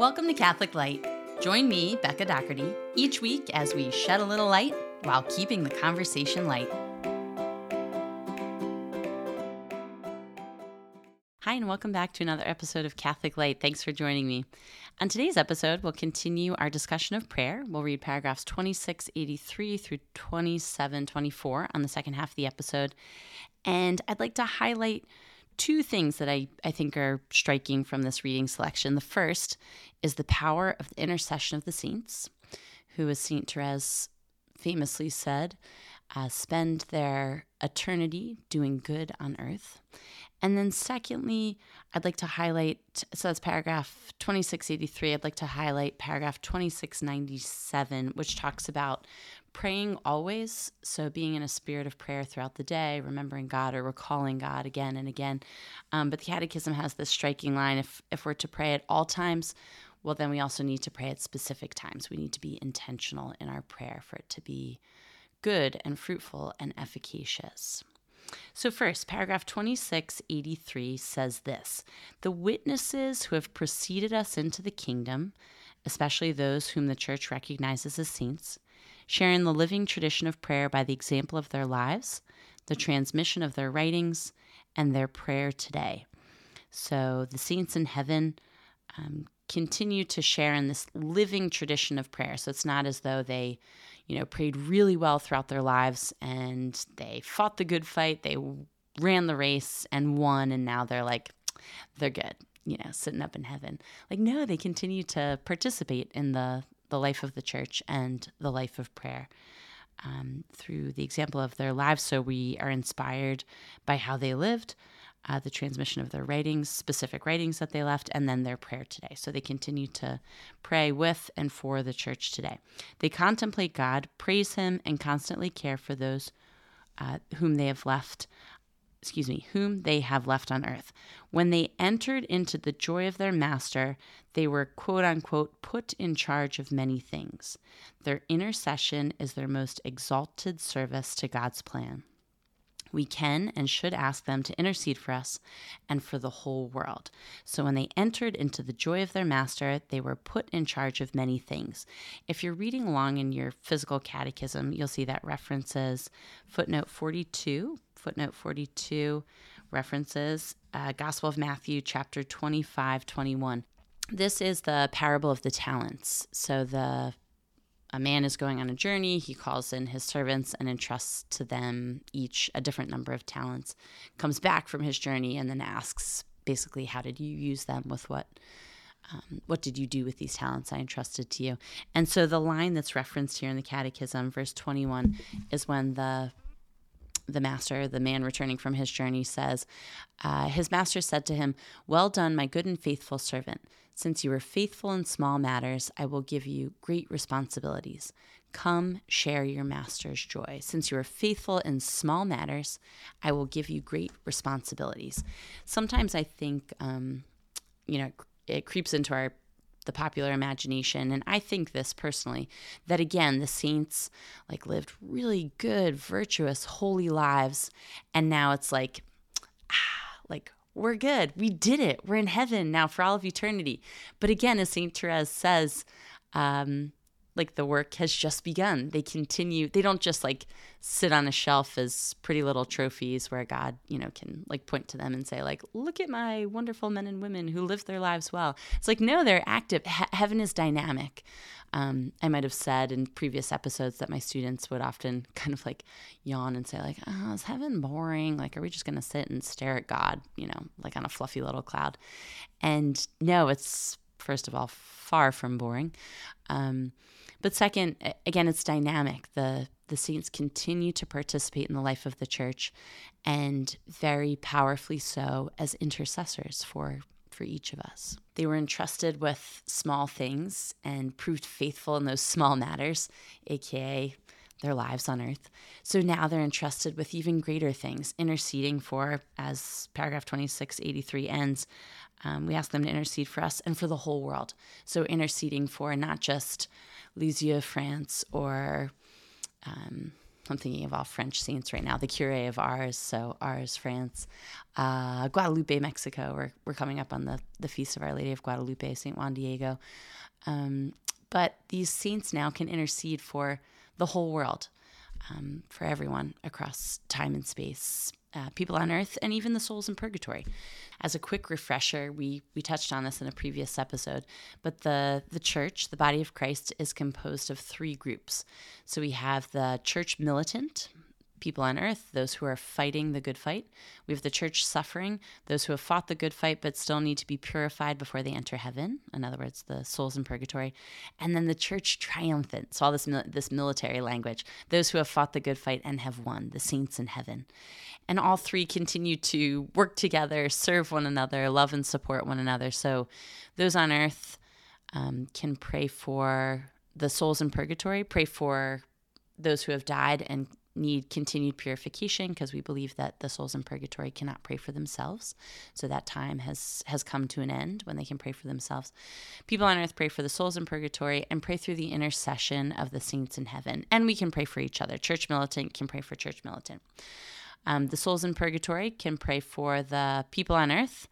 Welcome to Catholic Light. Join me, Becca Doherty, each week as we shed a little light while keeping the conversation light. Hi, and welcome back to another episode of Catholic Light. Thanks for joining me. On today's episode, we'll continue our discussion of prayer. We'll read paragraphs 2683 through 2724 on the second half of the episode. And I'd like to highlight two things that I, I think are striking from this reading selection. The first is the power of the intercession of the saints, who, as St. Therese famously said, uh, spend their eternity doing good on earth. And then, secondly, I'd like to highlight so that's paragraph 2683. I'd like to highlight paragraph 2697, which talks about praying always. So, being in a spirit of prayer throughout the day, remembering God or recalling God again and again. Um, but the Catechism has this striking line if, if we're to pray at all times, well, then we also need to pray at specific times. We need to be intentional in our prayer for it to be good and fruitful and efficacious. So, first, paragraph 2683 says this The witnesses who have preceded us into the kingdom, especially those whom the church recognizes as saints, share in the living tradition of prayer by the example of their lives, the transmission of their writings, and their prayer today. So, the saints in heaven um, continue to share in this living tradition of prayer. So, it's not as though they you know, prayed really well throughout their lives and they fought the good fight. They ran the race and won. And now they're like, they're good, you know, sitting up in heaven. Like, no, they continue to participate in the, the life of the church and the life of prayer. Um, through the example of their lives. So we are inspired by how they lived, uh, the transmission of their writings, specific writings that they left, and then their prayer today. So they continue to pray with and for the church today. They contemplate God, praise Him, and constantly care for those uh, whom they have left. Excuse me, whom they have left on earth. When they entered into the joy of their master, they were quote unquote put in charge of many things. Their intercession is their most exalted service to God's plan we can and should ask them to intercede for us and for the whole world. So when they entered into the joy of their master, they were put in charge of many things. If you're reading along in your physical catechism, you'll see that references footnote 42, footnote 42 references uh, Gospel of Matthew, chapter 25, 21. This is the parable of the talents. So the a man is going on a journey. He calls in his servants and entrusts to them each a different number of talents. Comes back from his journey and then asks, basically, how did you use them? With what? Um, what did you do with these talents I entrusted to you? And so the line that's referenced here in the Catechism, verse 21, is when the the master, the man returning from his journey, says, uh, His master said to him, Well done, my good and faithful servant. Since you were faithful in small matters, I will give you great responsibilities. Come share your master's joy. Since you are faithful in small matters, I will give you great responsibilities. Sometimes I think, um, you know, it creeps into our the popular imagination and i think this personally that again the saints like lived really good virtuous holy lives and now it's like ah, like we're good. We did it. We're in heaven now for all of eternity. But again, as St. Therese says, um, like the work has just begun. They continue, they don't just like sit on a shelf as pretty little trophies where God, you know, can like point to them and say, like, look at my wonderful men and women who live their lives well. It's like, no, they're active. He- heaven is dynamic. Um, I might have said in previous episodes that my students would often kind of like yawn and say, like, oh, is heaven boring? Like, are we just to sit and stare at God, you know, like on a fluffy little cloud? And no, it's, first of all, far from boring. Um, but second, again, it's dynamic. The the saints continue to participate in the life of the church and very powerfully so as intercessors for for each of us. They were entrusted with small things and proved faithful in those small matters, aka their lives on earth. So now they're entrusted with even greater things, interceding for, as paragraph 2683 ends, um, we ask them to intercede for us and for the whole world. So interceding for not just Lisieux, France, or um, I'm thinking of all French saints right now. The Cure of Ars, so Ars, France, uh, Guadalupe, Mexico. We're, we're coming up on the, the feast of Our Lady of Guadalupe, St. Juan Diego. Um, but these saints now can intercede for the whole world, um, for everyone across time and space, uh, people on earth, and even the souls in purgatory. As a quick refresher, we we touched on this in a previous episode, but the the church, the body of Christ, is composed of three groups. So we have the church militant, people on earth, those who are fighting the good fight. We have the church suffering, those who have fought the good fight but still need to be purified before they enter heaven. In other words, the souls in purgatory. And then the church triumphant. So all this this military language, those who have fought the good fight and have won, the saints in heaven. And all three continue to work together, serve one another, love and support one another. So those on earth um, can pray for the souls in purgatory, pray for those who have died and need continued purification because we believe that the souls in purgatory cannot pray for themselves. So that time has has come to an end when they can pray for themselves. People on earth pray for the souls in purgatory and pray through the intercession of the saints in heaven. And we can pray for each other. Church militant can pray for church militant. Um, the souls in purgatory can pray for the people on earth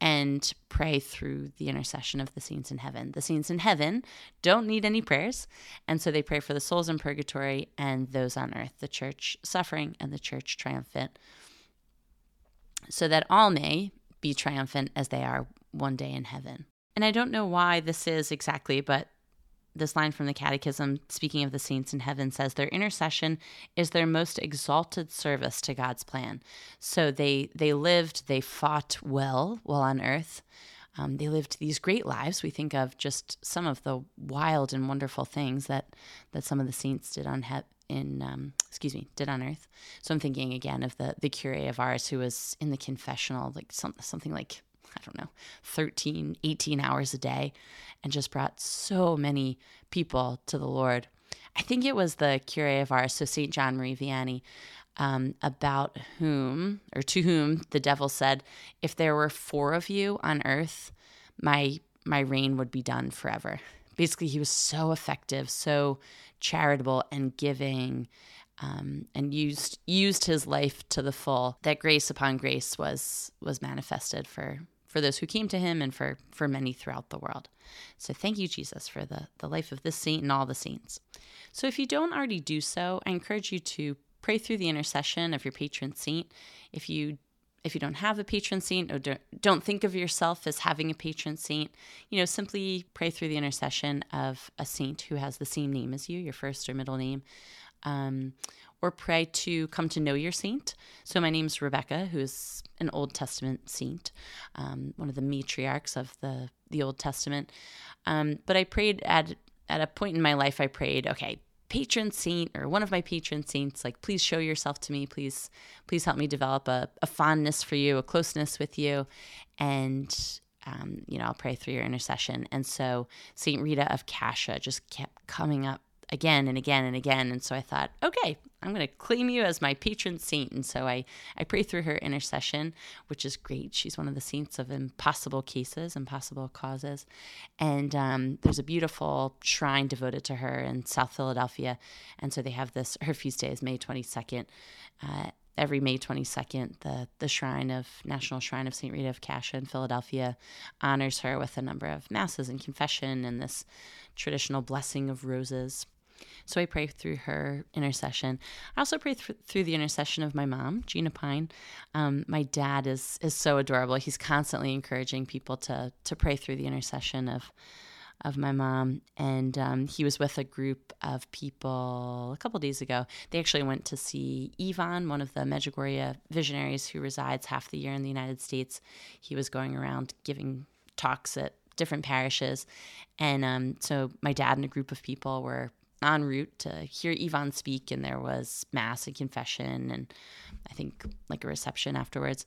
and pray through the intercession of the saints in heaven. The saints in heaven don't need any prayers, and so they pray for the souls in purgatory and those on earth, the church suffering and the church triumphant, so that all may be triumphant as they are one day in heaven. And I don't know why this is exactly, but this line from the Catechism, speaking of the saints in heaven, says their intercession is their most exalted service to God's plan. So they they lived, they fought well while on earth. Um, they lived these great lives. We think of just some of the wild and wonderful things that that some of the saints did on in um, excuse me did on earth. So I'm thinking again of the the cure of Ars who was in the confessional, like some, something like I don't know, 13, 18 hours a day and just brought so many people to the Lord. I think it was the cure of Ars, so St. John Marie Vianney, um, about whom or to whom the devil said, If there were four of you on earth, my my reign would be done forever. Basically, he was so effective, so charitable and giving, um, and used used his life to the full. That grace upon grace was was manifested for for those who came to him and for, for many throughout the world. So thank you, Jesus, for the, the life of this saint and all the saints. So if you don't already do so, I encourage you to pray through the intercession of your patron saint. If you if you don't have a patron saint or don't, think of yourself as having a patron saint, you know, simply pray through the intercession of a saint who has the same name as you, your first or middle name. Um, or pray to come to know your saint. So my name's Rebecca, who is an Old Testament saint, um, one of the matriarchs of the the Old Testament. Um, but I prayed at at a point in my life. I prayed, okay, patron saint or one of my patron saints like please show yourself to me please please help me develop a, a fondness for you a closeness with you and um, you know i'll pray through your intercession and so saint rita of cascia just kept coming up again and again and again. And so I thought, okay, I'm going to claim you as my patron saint. And so I, I pray through her intercession, which is great. She's one of the saints of impossible cases, impossible causes. And um, there's a beautiful shrine devoted to her in South Philadelphia. And so they have this, her feast day is May 22nd. Uh, every May 22nd, the, the shrine of National Shrine of St. Rita of Cascia in Philadelphia honors her with a number of masses and confession and this traditional blessing of roses. So I pray through her intercession. I also pray th- through the intercession of my mom, Gina Pine. Um, my dad is is so adorable. He's constantly encouraging people to to pray through the intercession of of my mom, and um, he was with a group of people a couple days ago. They actually went to see Ivan, one of the Medjugorje visionaries who resides half the year in the United States. He was going around giving talks at different parishes, and um, so my dad and a group of people were en route to hear Ivan speak, and there was mass and confession, and I think like a reception afterwards.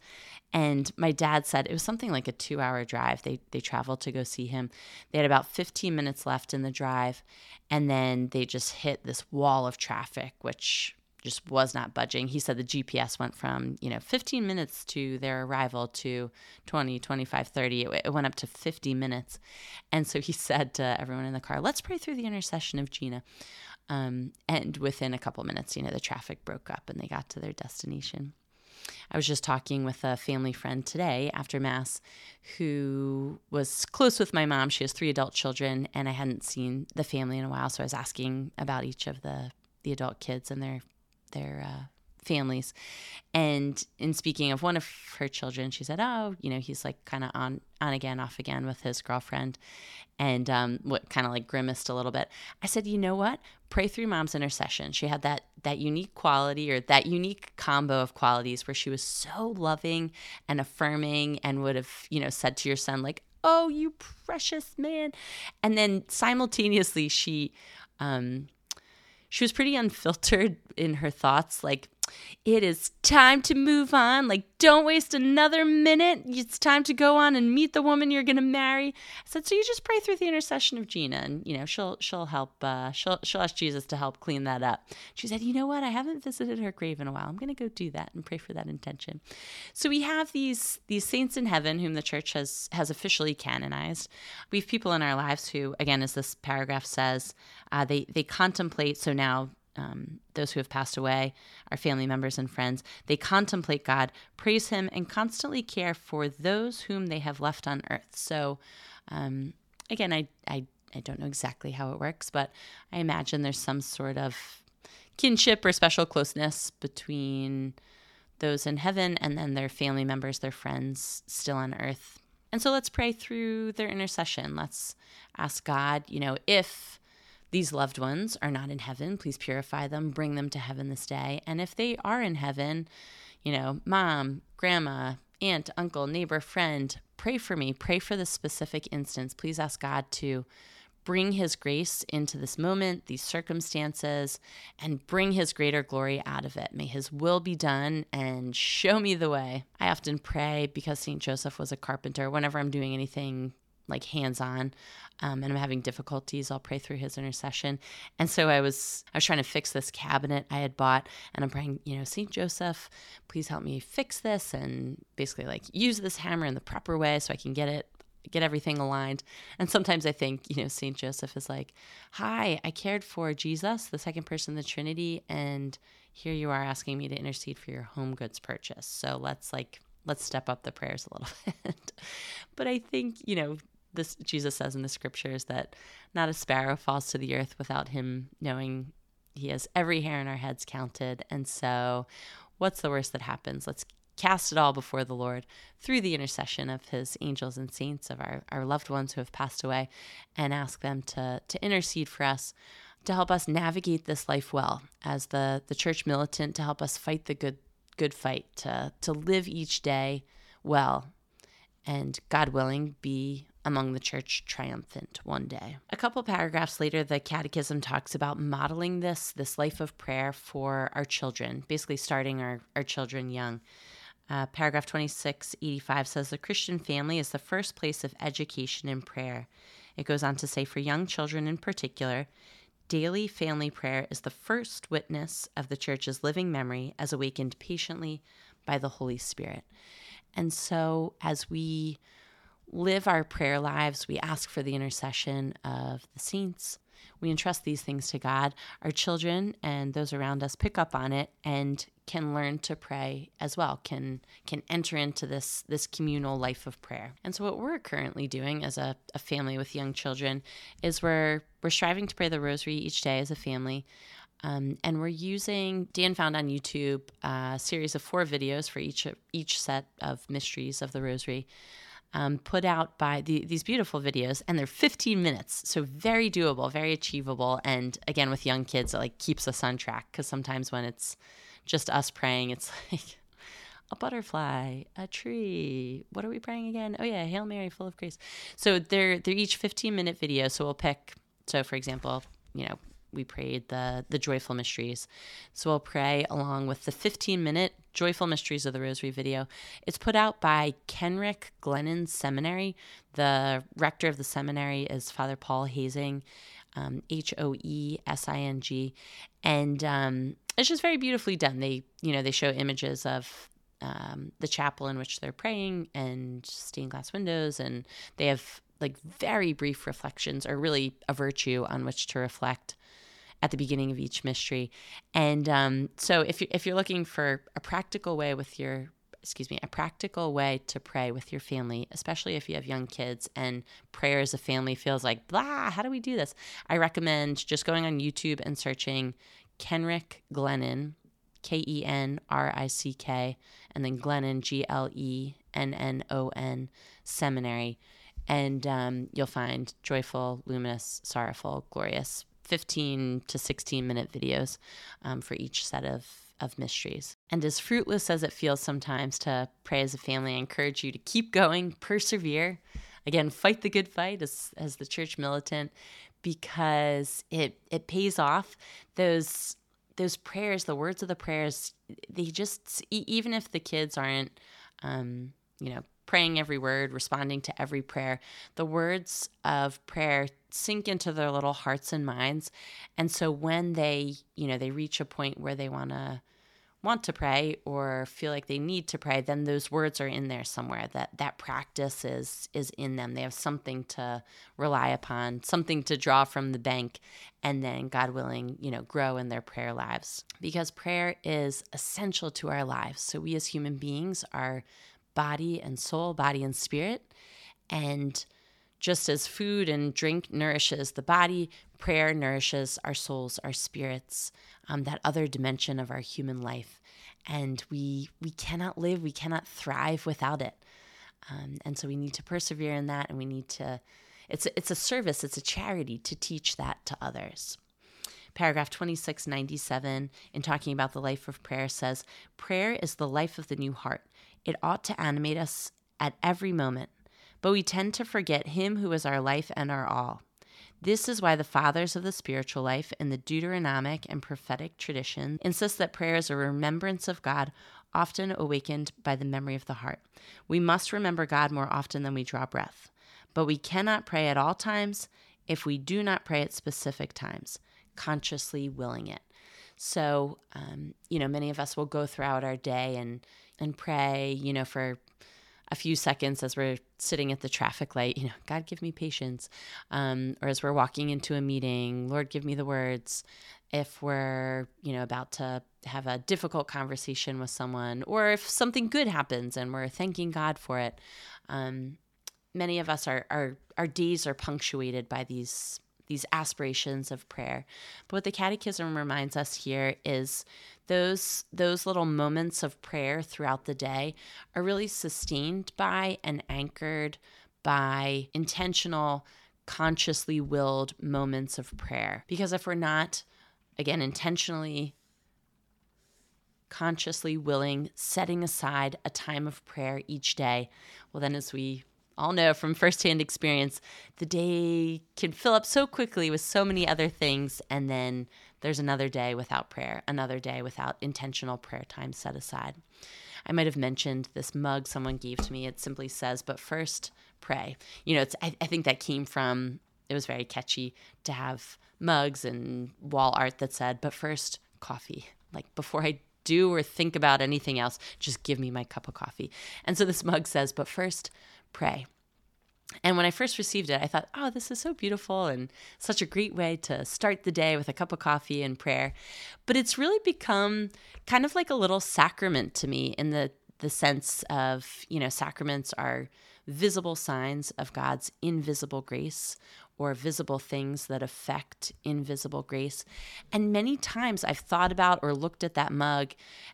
And my dad said it was something like a two-hour drive. They they traveled to go see him. They had about 15 minutes left in the drive, and then they just hit this wall of traffic, which just was not budging. He said the GPS went from, you know, 15 minutes to their arrival to 20, 25, 30. It, it, went up to 50 minutes. And so he said to everyone in the car, let's pray through the intercession of Gina. Um, and within a couple minutes, you know, the traffic broke up and they got to their destination. I was just talking with a family friend today after Mass who was close with my mom. She has three adult children, and I hadn't seen the family in a while. So I was asking about each of the, the adult kids and their, their uh, families. And in speaking of one of her children, she said, "Oh, you know, he's like kind of on on again, off again with his girlfriend," and um, what kind of like grimaced a little bit. I said, "You know what? Pray through mom's intercession. She had that that unique quality or that unique combo of qualities where she was so loving and affirming, and would have you know said to your son like." Oh, you precious man. And then simultaneously, she um, she was pretty unfiltered in her thoughts like it is time to move on. Like, don't waste another minute. It's time to go on and meet the woman you're going to marry. I said, so you just pray through the intercession of Gina, and you know she'll she'll help. Uh, she'll she'll ask Jesus to help clean that up. She said, you know what? I haven't visited her grave in a while. I'm going to go do that and pray for that intention. So we have these these saints in heaven whom the church has has officially canonized. We have people in our lives who, again, as this paragraph says, uh, they they contemplate. So now um, those who have passed away, our family members and friends, they contemplate God, praise Him, and constantly care for those whom they have left on earth. So, um, again, I, I, I don't know exactly how it works, but I imagine there's some sort of kinship or special closeness between those in heaven and then their family members, their friends still on earth. And so let's pray through their intercession. Let's ask God, you know, if these loved ones are not in heaven. Please purify them, bring them to heaven this day. And if they are in heaven, you know, mom, grandma, aunt, uncle, neighbor, friend, pray for me. Pray for this specific instance. Please ask God to bring his grace into this moment, these circumstances, and bring his greater glory out of it. May his will be done and show me the way. I often pray because St. Joseph was a carpenter whenever I'm doing anything like hands on um, and I'm having difficulties, I'll pray through his intercession. And so I was I was trying to fix this cabinet I had bought, and I'm praying, you know, Saint Joseph, please help me fix this, and basically like use this hammer in the proper way so I can get it get everything aligned. And sometimes I think, you know, Saint Joseph is like, "Hi, I cared for Jesus, the second person of the Trinity, and here you are asking me to intercede for your home goods purchase. So let's like let's step up the prayers a little bit." but I think, you know, this Jesus says in the scriptures that not a sparrow falls to the earth without him knowing he has every hair in our heads counted. And so, what's the worst that happens? Let's cast it all before the Lord through the intercession of his angels and saints, of our, our loved ones who have passed away, and ask them to, to intercede for us, to help us navigate this life well as the, the church militant, to help us fight the good good fight, to, to live each day well, and God willing, be among the church triumphant one day. A couple paragraphs later, the Catechism talks about modeling this, this life of prayer for our children, basically starting our, our children young. Uh, paragraph 2685 says the Christian family is the first place of education and prayer. It goes on to say, for young children in particular, daily family prayer is the first witness of the church's living memory as awakened patiently by the Holy Spirit. And so, as we live our prayer lives. We ask for the intercession of the saints. We entrust these things to God. Our children and those around us pick up on it and can learn to pray as well, can can enter into this this communal life of prayer. And so what we're currently doing as a, a family with young children is we're we're striving to pray the rosary each day as a family. Um, and we're using Dan found on YouTube a series of four videos for each each set of mysteries of the Rosary um, put out by the, these beautiful videos, and they're 15 minutes, so very doable, very achievable, and again with young kids, it like keeps us on track because sometimes when it's just us praying, it's like a butterfly, a tree. What are we praying again? Oh yeah, Hail Mary, full of grace. So they're they're each 15 minute videos. So we'll pick. So for example, you know, we prayed the the joyful mysteries. So we'll pray along with the 15 minute joyful mysteries of the rosary video. It's put out by Kenrick Glennon Seminary. The rector of the seminary is Father Paul Hoesing um, H O E S I N G, and um, it's just very beautifully done. They you know they show images of um, the chapel in which they're praying and stained glass windows, and they have like very brief reflections, or really a virtue on which to reflect at the beginning of each mystery. And um, so if, you're, if you're looking for a practical way with your excuse me, a practical way to pray with your family, especially if you have young kids and prayer as a family feels like, blah, how do we do this? I recommend just going on YouTube and searching Kenrick Glennon, K E N R I C K, and then Glennon, G L E N N O N, seminary. And um, you'll find joyful, luminous, sorrowful, glorious 15 to 16 minute videos um, for each set of of mysteries. And as fruitless as it feels sometimes to pray as a family, I encourage you to keep going, persevere. Again, fight the good fight as, as the church militant because it it pays off. Those those prayers, the words of the prayers, they just even if the kids aren't um, you know, praying every word, responding to every prayer, the words of prayer sink into their little hearts and minds. And so when they, you know, they reach a point where they want to want to pray or feel like they need to pray then those words are in there somewhere. That that practice is is in them. They have something to rely upon something to draw from the bank and then god willing you know grow in their prayer lives. Because prayer is essential to our lives. So we as human beings are body and soul body and spirit and just as food and drink nourishes the body, prayer nourishes our souls, our spirits, um, that other dimension of our human life. And we we cannot live, we cannot thrive without it. Um, and so we need to persevere in that, and we need to. It's it's a service, it's a charity to teach that to others. Paragraph 2697, in talking about the life of prayer, says Prayer is the life of the new heart. It ought to animate us at every moment but we tend to forget Him who is our life and our all. This is why the fathers of the spiritual life in the Deuteronomic and prophetic tradition insist that prayer is a remembrance of God, often awakened by the memory of the heart. We must remember God more often than we draw breath, but we cannot pray at all times if we do not pray at specific times, consciously willing it. So, um, you know, many of us will go throughout our day and and pray, you know, for a few seconds as we're sitting at the traffic light, you know, God, give me patience. Um, or as we're walking into a meeting, Lord, give me the words. If we're, you know, about to have a difficult conversation with someone, or if something good happens and we're thanking God for it, um, many of us are, our our days are punctuated by these these aspirations of prayer. But what the catechism reminds us here is those those little moments of prayer throughout the day are really sustained by and anchored by intentional consciously willed moments of prayer because if we're not again intentionally consciously willing setting aside a time of prayer each day well then as we all know from firsthand experience the day can fill up so quickly with so many other things and then there's another day without prayer, another day without intentional prayer time set aside. I might have mentioned this mug someone gave to me. It simply says, but first pray. You know, it's, I, I think that came from, it was very catchy to have mugs and wall art that said, but first coffee. Like before I do or think about anything else, just give me my cup of coffee. And so this mug says, but first pray. And when I first received it, I thought, oh, this is so beautiful and such a great way to start the day with a cup of coffee and prayer. But it's really become kind of like a little sacrament to me in the, the sense of, you know, sacraments are visible signs of God's invisible grace or visible things that affect invisible grace. And many times I've thought about or looked at that mug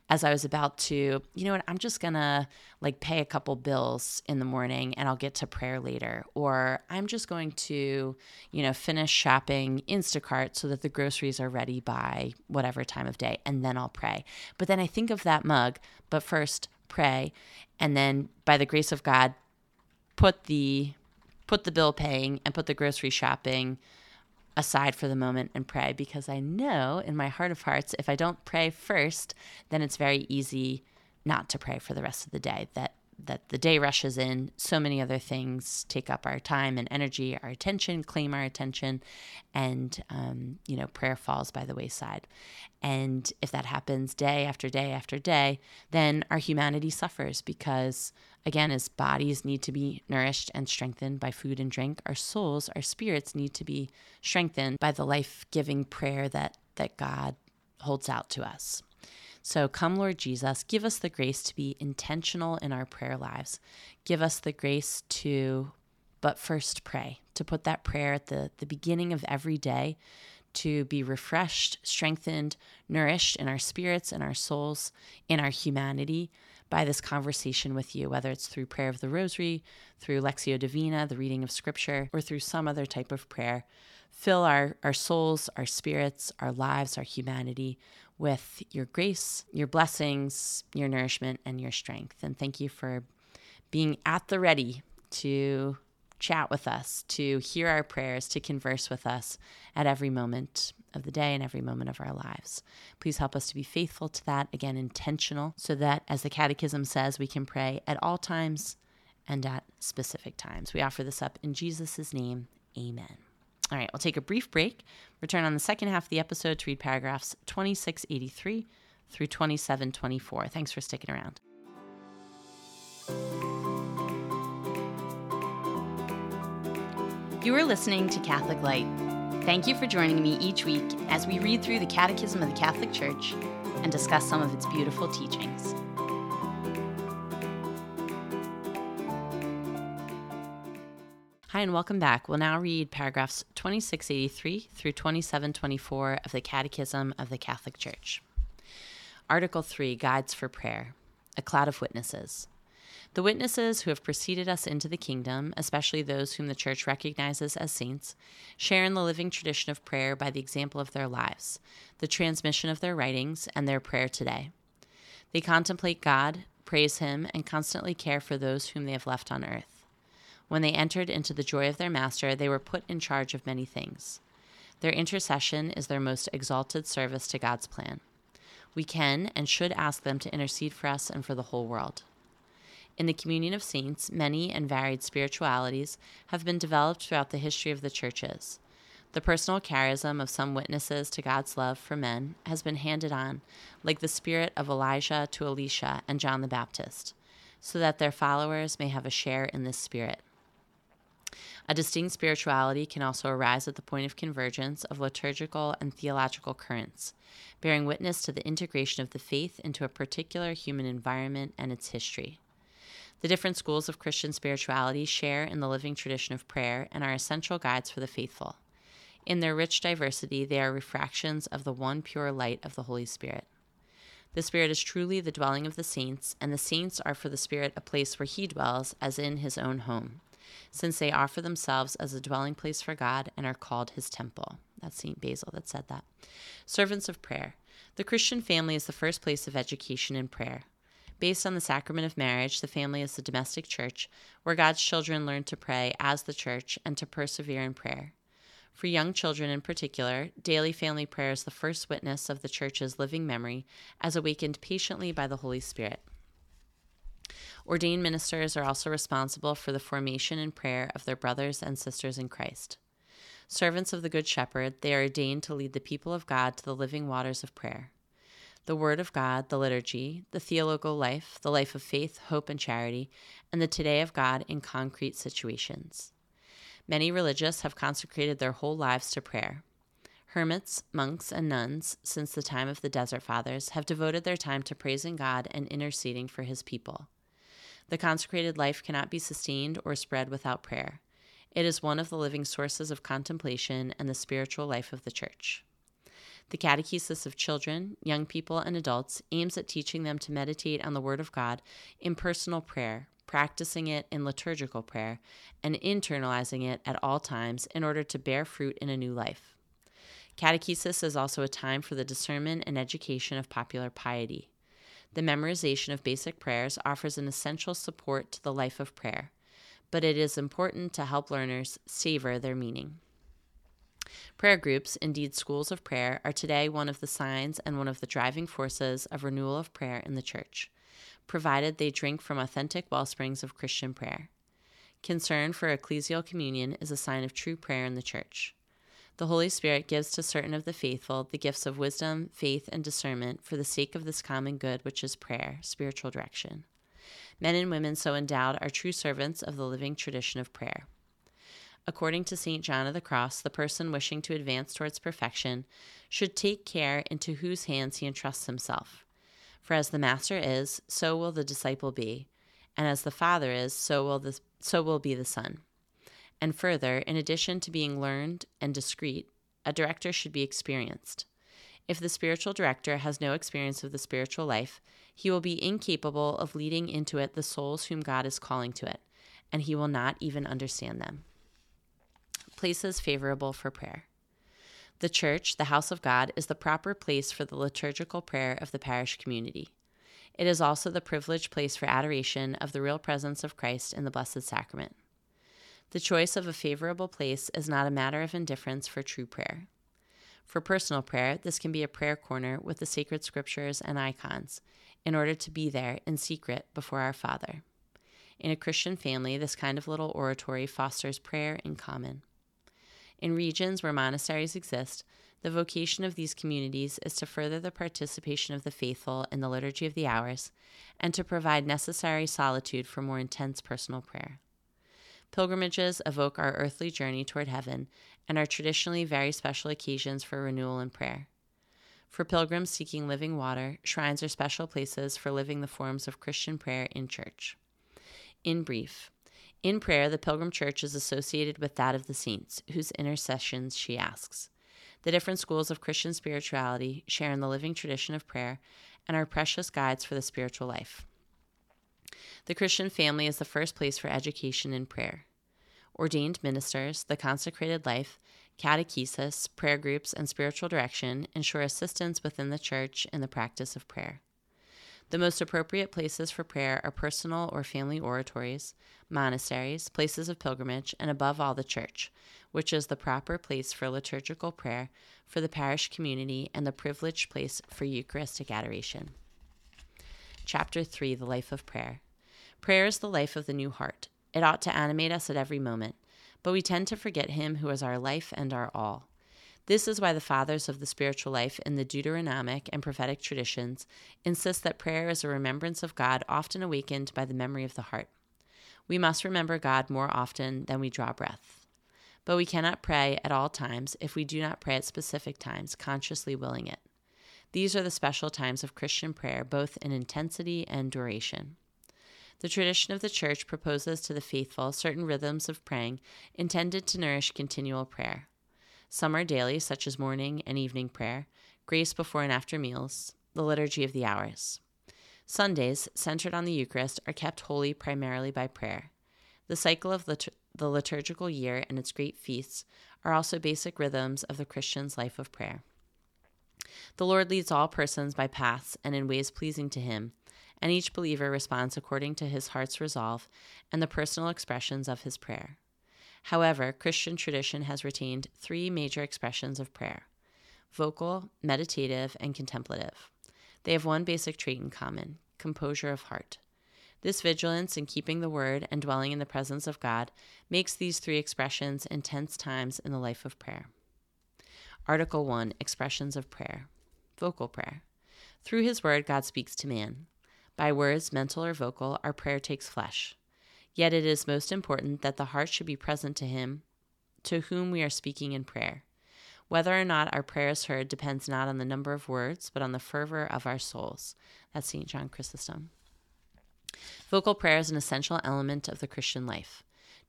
as I was about to, you know what, I'm just gonna like pay a couple bills in the morning and I'll get to prayer later. Or I'm just going to, you know, finish shopping Instacart so that the groceries are ready by whatever time of day and then I'll pray. But then I think of that mug, but first pray. And then by the grace of God, put the put the bill paying and put the grocery shopping aside for the moment and pray because I know in my heart of hearts, if I don't pray first, then it's very easy not to pray for the rest of the day. That that the day rushes in, so many other things take up our time and energy, our attention, claim our attention, and um, you know prayer falls by the wayside. And if that happens day after day after day, then our humanity suffers because Again, as bodies need to be nourished and strengthened by food and drink, our souls, our spirits need to be strengthened by the life giving prayer that that God holds out to us. So come, Lord Jesus, give us the grace to be intentional in our prayer lives. Give us the grace to, but first pray, to put that prayer at the, the beginning of every day, to be refreshed, strengthened, nourished in our spirits, in our souls, in our humanity by this conversation with you, whether it's through prayer of the rosary, through Lectio Divina, the reading of scripture, or through some other type of prayer. Fill our, our souls, our spirits, our lives, our humanity with your grace, your blessings, your nourishment, and your strength. And thank you for being at the ready to chat with us, to hear our prayers, to converse with us at every moment of the day and every moment of our lives. Please help us to be faithful to that, again, intentional, so that, as the Catechism says, we can pray at all times and at specific times. We offer this up in Jesus' name. Amen. All right, we'll take a brief break, return on the second half of the episode to read paragraphs 2683 through 2724. Thanks for sticking around. You are listening to Catholic Light. Thank you for joining me each week as we read through the Catechism of the Catholic Church and discuss some of its beautiful teachings. Hi, and welcome back. We'll now read paragraphs 2683 through 2724 of the Catechism of the Catholic Church. Article 3 Guides for Prayer A Cloud of Witnesses. The witnesses who have preceded us into the kingdom, especially those whom the Church recognizes as saints, share in the living tradition of prayer by the example of their lives, the transmission of their writings, and their prayer today. They contemplate God, praise Him, and constantly care for those whom they have left on earth. When they entered into the joy of their master, they were put in charge of many things. Their intercession is their most exalted service to God's plan. We can and should ask them to intercede for us and for the whole world. In the communion of saints, many and varied spiritualities have been developed throughout the history of the churches. The personal charism of some witnesses to God's love for men has been handed on, like the spirit of Elijah to Elisha and John the Baptist, so that their followers may have a share in this spirit. A distinct spirituality can also arise at the point of convergence of liturgical and theological currents, bearing witness to the integration of the faith into a particular human environment and its history. The different schools of Christian spirituality share in the living tradition of prayer and are essential guides for the faithful. In their rich diversity, they are refractions of the one pure light of the Holy Spirit. The Spirit is truly the dwelling of the saints, and the saints are for the Spirit a place where He dwells as in His own home since they offer themselves as a dwelling place for God and are called his temple. That's St. Basil that said that. Servants of prayer. The Christian family is the first place of education in prayer. Based on the sacrament of marriage, the family is the domestic church, where God's children learn to pray as the church and to persevere in prayer. For young children in particular, daily family prayer is the first witness of the church's living memory as awakened patiently by the Holy Spirit. Ordained ministers are also responsible for the formation and prayer of their brothers and sisters in Christ. Servants of the Good Shepherd, they are ordained to lead the people of God to the living waters of prayer. The Word of God, the liturgy, the theological life, the life of faith, hope, and charity, and the Today of God in concrete situations. Many religious have consecrated their whole lives to prayer. Hermits, monks, and nuns, since the time of the Desert Fathers, have devoted their time to praising God and interceding for his people. The consecrated life cannot be sustained or spread without prayer. It is one of the living sources of contemplation and the spiritual life of the Church. The Catechesis of Children, Young People, and Adults aims at teaching them to meditate on the Word of God in personal prayer, practicing it in liturgical prayer, and internalizing it at all times in order to bear fruit in a new life. Catechesis is also a time for the discernment and education of popular piety. The memorization of basic prayers offers an essential support to the life of prayer, but it is important to help learners savor their meaning. Prayer groups, indeed schools of prayer, are today one of the signs and one of the driving forces of renewal of prayer in the Church, provided they drink from authentic well springs of Christian prayer. Concern for ecclesial communion is a sign of true prayer in the Church. The Holy Spirit gives to certain of the faithful the gifts of wisdom, faith, and discernment for the sake of this common good, which is prayer, spiritual direction. Men and women so endowed are true servants of the living tradition of prayer. according to St. John of the Cross, the person wishing to advance towards perfection should take care into whose hands he entrusts himself. For as the master is, so will the disciple be, and as the father is, so will the so will be the son. And further, in addition to being learned and discreet, a director should be experienced. If the spiritual director has no experience of the spiritual life, he will be incapable of leading into it the souls whom God is calling to it, and he will not even understand them. Places favorable for prayer. The church, the house of God, is the proper place for the liturgical prayer of the parish community. It is also the privileged place for adoration of the real presence of Christ in the Blessed Sacrament. The choice of a favorable place is not a matter of indifference for true prayer. For personal prayer, this can be a prayer corner with the sacred scriptures and icons, in order to be there in secret before our Father. In a Christian family, this kind of little oratory fosters prayer in common. In regions where monasteries exist, the vocation of these communities is to further the participation of the faithful in the Liturgy of the Hours and to provide necessary solitude for more intense personal prayer. Pilgrimages evoke our earthly journey toward heaven and are traditionally very special occasions for renewal and prayer. For pilgrims seeking living water, shrines are special places for living the forms of Christian prayer in church. In brief, in prayer, the pilgrim church is associated with that of the saints, whose intercessions she asks. The different schools of Christian spirituality share in the living tradition of prayer and are precious guides for the spiritual life. The Christian family is the first place for education in prayer. Ordained ministers, the consecrated life, catechesis, prayer groups, and spiritual direction ensure assistance within the church in the practice of prayer. The most appropriate places for prayer are personal or family oratories, monasteries, places of pilgrimage, and above all, the church, which is the proper place for liturgical prayer for the parish community and the privileged place for Eucharistic adoration. Chapter 3 The Life of Prayer. Prayer is the life of the new heart. It ought to animate us at every moment, but we tend to forget Him who is our life and our all. This is why the fathers of the spiritual life in the Deuteronomic and prophetic traditions insist that prayer is a remembrance of God often awakened by the memory of the heart. We must remember God more often than we draw breath. But we cannot pray at all times if we do not pray at specific times, consciously willing it. These are the special times of Christian prayer, both in intensity and duration. The tradition of the Church proposes to the faithful certain rhythms of praying intended to nourish continual prayer. Some are daily, such as morning and evening prayer, grace before and after meals, the liturgy of the hours. Sundays, centered on the Eucharist, are kept holy primarily by prayer. The cycle of lit- the liturgical year and its great feasts are also basic rhythms of the Christian's life of prayer. The Lord leads all persons by paths and in ways pleasing to Him, and each believer responds according to his heart's resolve and the personal expressions of his prayer. However, Christian tradition has retained three major expressions of prayer vocal, meditative, and contemplative. They have one basic trait in common composure of heart. This vigilance in keeping the word and dwelling in the presence of God makes these three expressions intense times in the life of prayer. Article 1 Expressions of Prayer Vocal Prayer. Through his word, God speaks to man. By words, mental or vocal, our prayer takes flesh. Yet it is most important that the heart should be present to Him to whom we are speaking in prayer. Whether or not our prayer is heard depends not on the number of words, but on the fervor of our souls. That's St. John Chrysostom. Vocal prayer is an essential element of the Christian life.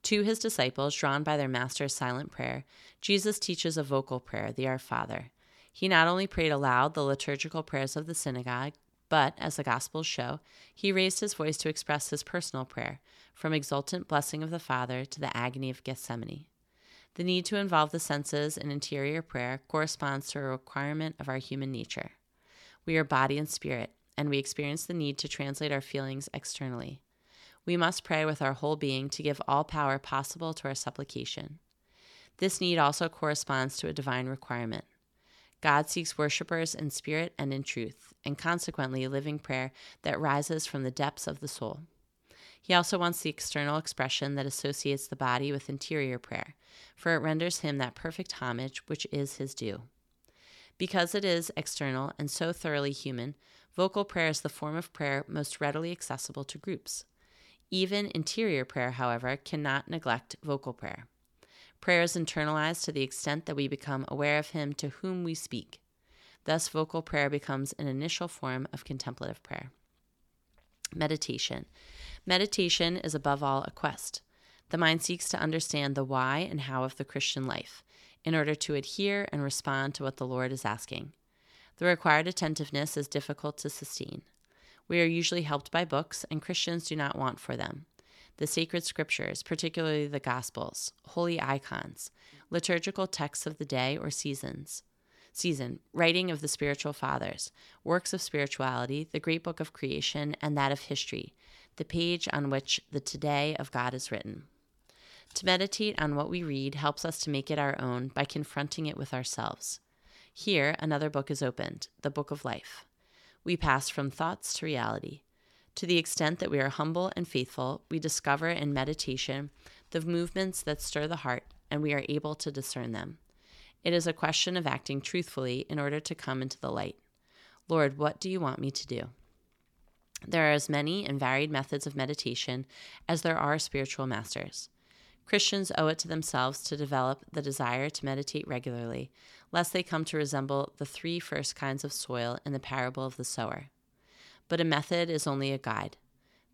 To his disciples, drawn by their master's silent prayer, Jesus teaches a vocal prayer, the Our Father. He not only prayed aloud the liturgical prayers of the synagogue, but, as the Gospels show, he raised his voice to express his personal prayer, from exultant blessing of the Father to the agony of Gethsemane. The need to involve the senses in interior prayer corresponds to a requirement of our human nature. We are body and spirit, and we experience the need to translate our feelings externally. We must pray with our whole being to give all power possible to our supplication. This need also corresponds to a divine requirement. God seeks worshippers in spirit and in truth, and consequently living prayer that rises from the depths of the soul. He also wants the external expression that associates the body with interior prayer, for it renders him that perfect homage which is his due. Because it is external and so thoroughly human, vocal prayer is the form of prayer most readily accessible to groups. Even interior prayer, however, cannot neglect vocal prayer. Prayer is internalized to the extent that we become aware of Him to whom we speak. Thus, vocal prayer becomes an initial form of contemplative prayer. Meditation. Meditation is above all a quest. The mind seeks to understand the why and how of the Christian life in order to adhere and respond to what the Lord is asking. The required attentiveness is difficult to sustain. We are usually helped by books, and Christians do not want for them. The sacred scriptures, particularly the Gospels, holy icons, liturgical texts of the day or seasons, season, writing of the spiritual fathers, works of spirituality, the great book of creation, and that of history, the page on which the today of God is written. To meditate on what we read helps us to make it our own by confronting it with ourselves. Here, another book is opened, the Book of Life. We pass from thoughts to reality. To the extent that we are humble and faithful, we discover in meditation the movements that stir the heart, and we are able to discern them. It is a question of acting truthfully in order to come into the light. Lord, what do you want me to do? There are as many and varied methods of meditation as there are spiritual masters. Christians owe it to themselves to develop the desire to meditate regularly, lest they come to resemble the three first kinds of soil in the parable of the sower. But a method is only a guide.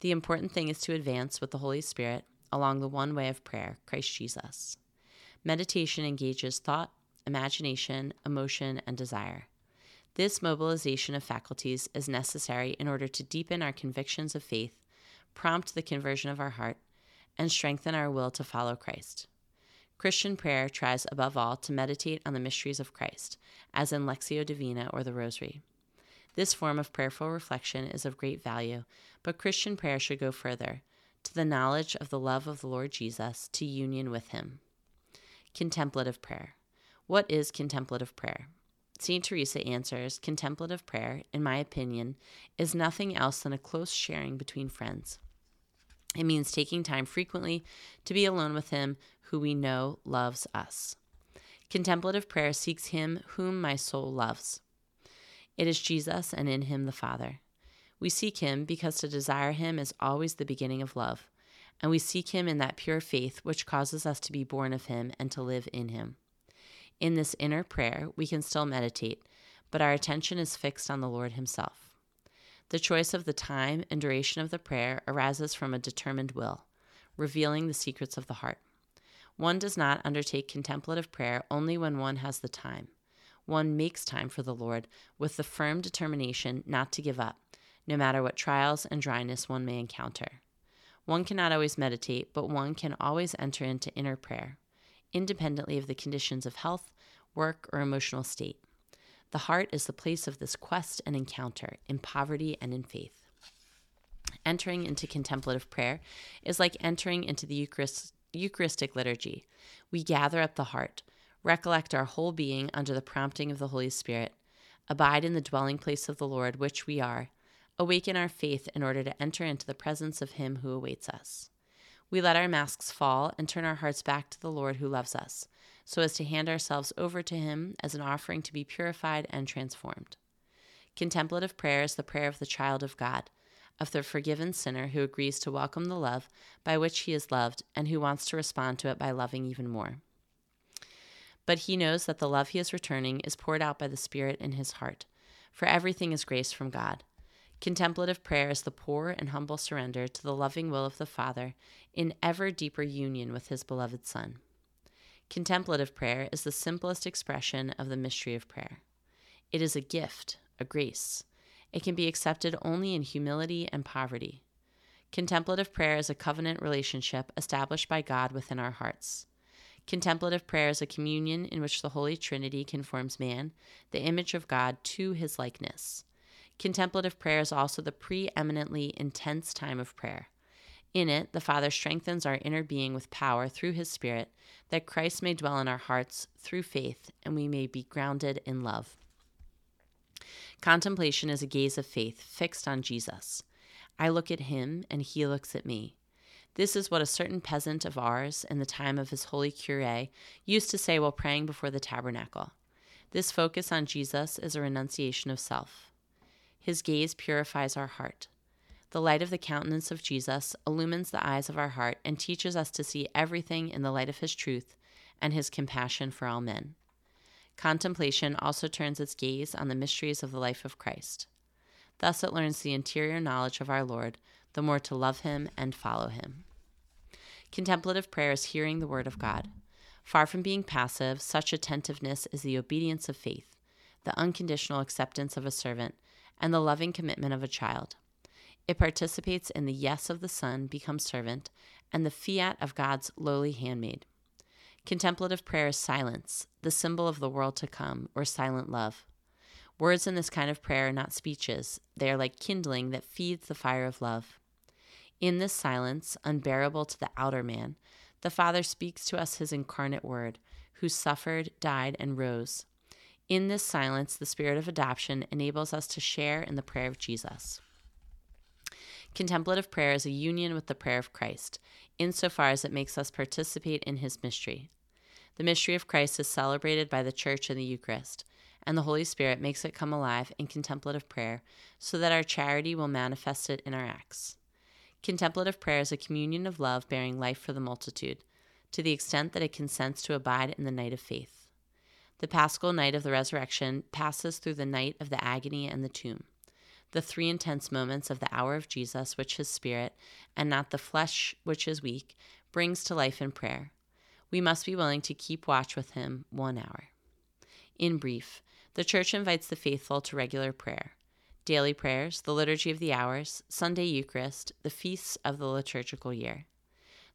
The important thing is to advance with the Holy Spirit along the one way of prayer, Christ Jesus. Meditation engages thought, imagination, emotion, and desire. This mobilization of faculties is necessary in order to deepen our convictions of faith, prompt the conversion of our heart, and strengthen our will to follow Christ. Christian prayer tries above all to meditate on the mysteries of Christ, as in Lectio Divina or the Rosary. This form of prayerful reflection is of great value, but Christian prayer should go further to the knowledge of the love of the Lord Jesus, to union with Him. Contemplative prayer. What is contemplative prayer? St. Teresa answers Contemplative prayer, in my opinion, is nothing else than a close sharing between friends. It means taking time frequently to be alone with Him who we know loves us. Contemplative prayer seeks Him whom my soul loves. It is Jesus and in Him the Father. We seek Him because to desire Him is always the beginning of love, and we seek Him in that pure faith which causes us to be born of Him and to live in Him. In this inner prayer, we can still meditate, but our attention is fixed on the Lord Himself. The choice of the time and duration of the prayer arises from a determined will, revealing the secrets of the heart. One does not undertake contemplative prayer only when one has the time. One makes time for the Lord with the firm determination not to give up, no matter what trials and dryness one may encounter. One cannot always meditate, but one can always enter into inner prayer independently of the conditions of health, work, or emotional state. The heart is the place of this quest and encounter in poverty and in faith. Entering into contemplative prayer is like entering into the Eucharist, Eucharistic liturgy. We gather up the heart, recollect our whole being under the prompting of the Holy Spirit, abide in the dwelling place of the Lord, which we are, awaken our faith in order to enter into the presence of Him who awaits us. We let our masks fall and turn our hearts back to the Lord who loves us, so as to hand ourselves over to Him as an offering to be purified and transformed. Contemplative prayer is the prayer of the child of God, of the forgiven sinner who agrees to welcome the love by which he is loved and who wants to respond to it by loving even more. But he knows that the love he is returning is poured out by the Spirit in his heart, for everything is grace from God. Contemplative prayer is the poor and humble surrender to the loving will of the Father in ever deeper union with his beloved Son. Contemplative prayer is the simplest expression of the mystery of prayer. It is a gift, a grace. It can be accepted only in humility and poverty. Contemplative prayer is a covenant relationship established by God within our hearts. Contemplative prayer is a communion in which the Holy Trinity conforms man, the image of God, to his likeness. Contemplative prayer is also the preeminently intense time of prayer. In it, the Father strengthens our inner being with power through his Spirit, that Christ may dwell in our hearts through faith and we may be grounded in love. Contemplation is a gaze of faith fixed on Jesus. I look at him and he looks at me. This is what a certain peasant of ours, in the time of his holy cure, used to say while praying before the tabernacle. This focus on Jesus is a renunciation of self. His gaze purifies our heart. The light of the countenance of Jesus illumines the eyes of our heart and teaches us to see everything in the light of His truth and his compassion for all men. Contemplation also turns its gaze on the mysteries of the life of Christ. Thus, it learns the interior knowledge of our Lord, the more to love him and follow him. Contemplative prayer is hearing the word of God. Far from being passive, such attentiveness is the obedience of faith, the unconditional acceptance of a servant, and the loving commitment of a child. It participates in the yes of the Son, becomes servant, and the fiat of God's lowly handmaid. Contemplative prayer is silence, the symbol of the world to come, or silent love. Words in this kind of prayer are not speeches, they are like kindling that feeds the fire of love. In this silence, unbearable to the outer man, the Father speaks to us his incarnate word, who suffered, died, and rose. In this silence, the spirit of adoption enables us to share in the prayer of Jesus. Contemplative prayer is a union with the prayer of Christ, insofar as it makes us participate in his mystery. The mystery of Christ is celebrated by the Church in the Eucharist, and the Holy Spirit makes it come alive in contemplative prayer so that our charity will manifest it in our acts. Contemplative prayer is a communion of love bearing life for the multitude, to the extent that it consents to abide in the night of faith. The paschal night of the resurrection passes through the night of the agony and the tomb the three intense moments of the hour of Jesus, which his spirit, and not the flesh, which is weak, brings to life in prayer. We must be willing to keep watch with him one hour. In brief, the Church invites the faithful to regular prayer daily prayers, the liturgy of the hours, Sunday Eucharist, the feasts of the liturgical year.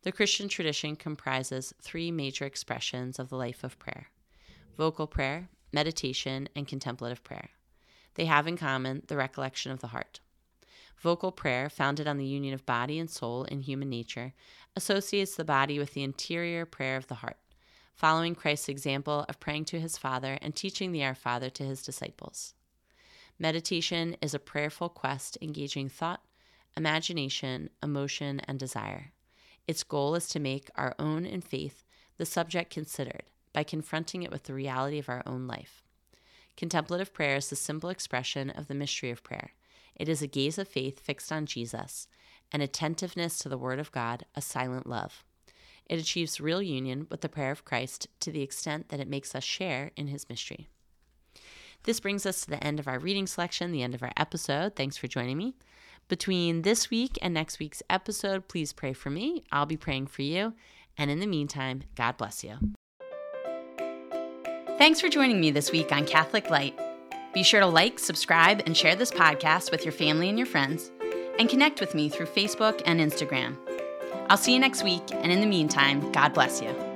The Christian tradition comprises three major expressions of the life of prayer vocal prayer, meditation, and contemplative prayer. They have in common the recollection of the heart. Vocal prayer, founded on the union of body and soul in human nature, associates the body with the interior prayer of the heart, following Christ's example of praying to his Father and teaching the Our Father to his disciples. Meditation is a prayerful quest engaging thought, imagination, emotion, and desire. Its goal is to make our own in faith the subject considered by confronting it with the reality of our own life. Contemplative prayer is the simple expression of the mystery of prayer. It is a gaze of faith fixed on Jesus, an attentiveness to the Word of God, a silent love. It achieves real union with the prayer of Christ to the extent that it makes us share in his mystery. This brings us to the end of our reading selection, the end of our episode. Thanks for joining me. Between this week and next week's episode, please pray for me. I'll be praying for you. And in the meantime, God bless you. Thanks for joining me this week on Catholic Light. Be sure to like, subscribe, and share this podcast with your family and your friends, and connect with me through Facebook and Instagram. I'll see you next week, and in the meantime, God bless you.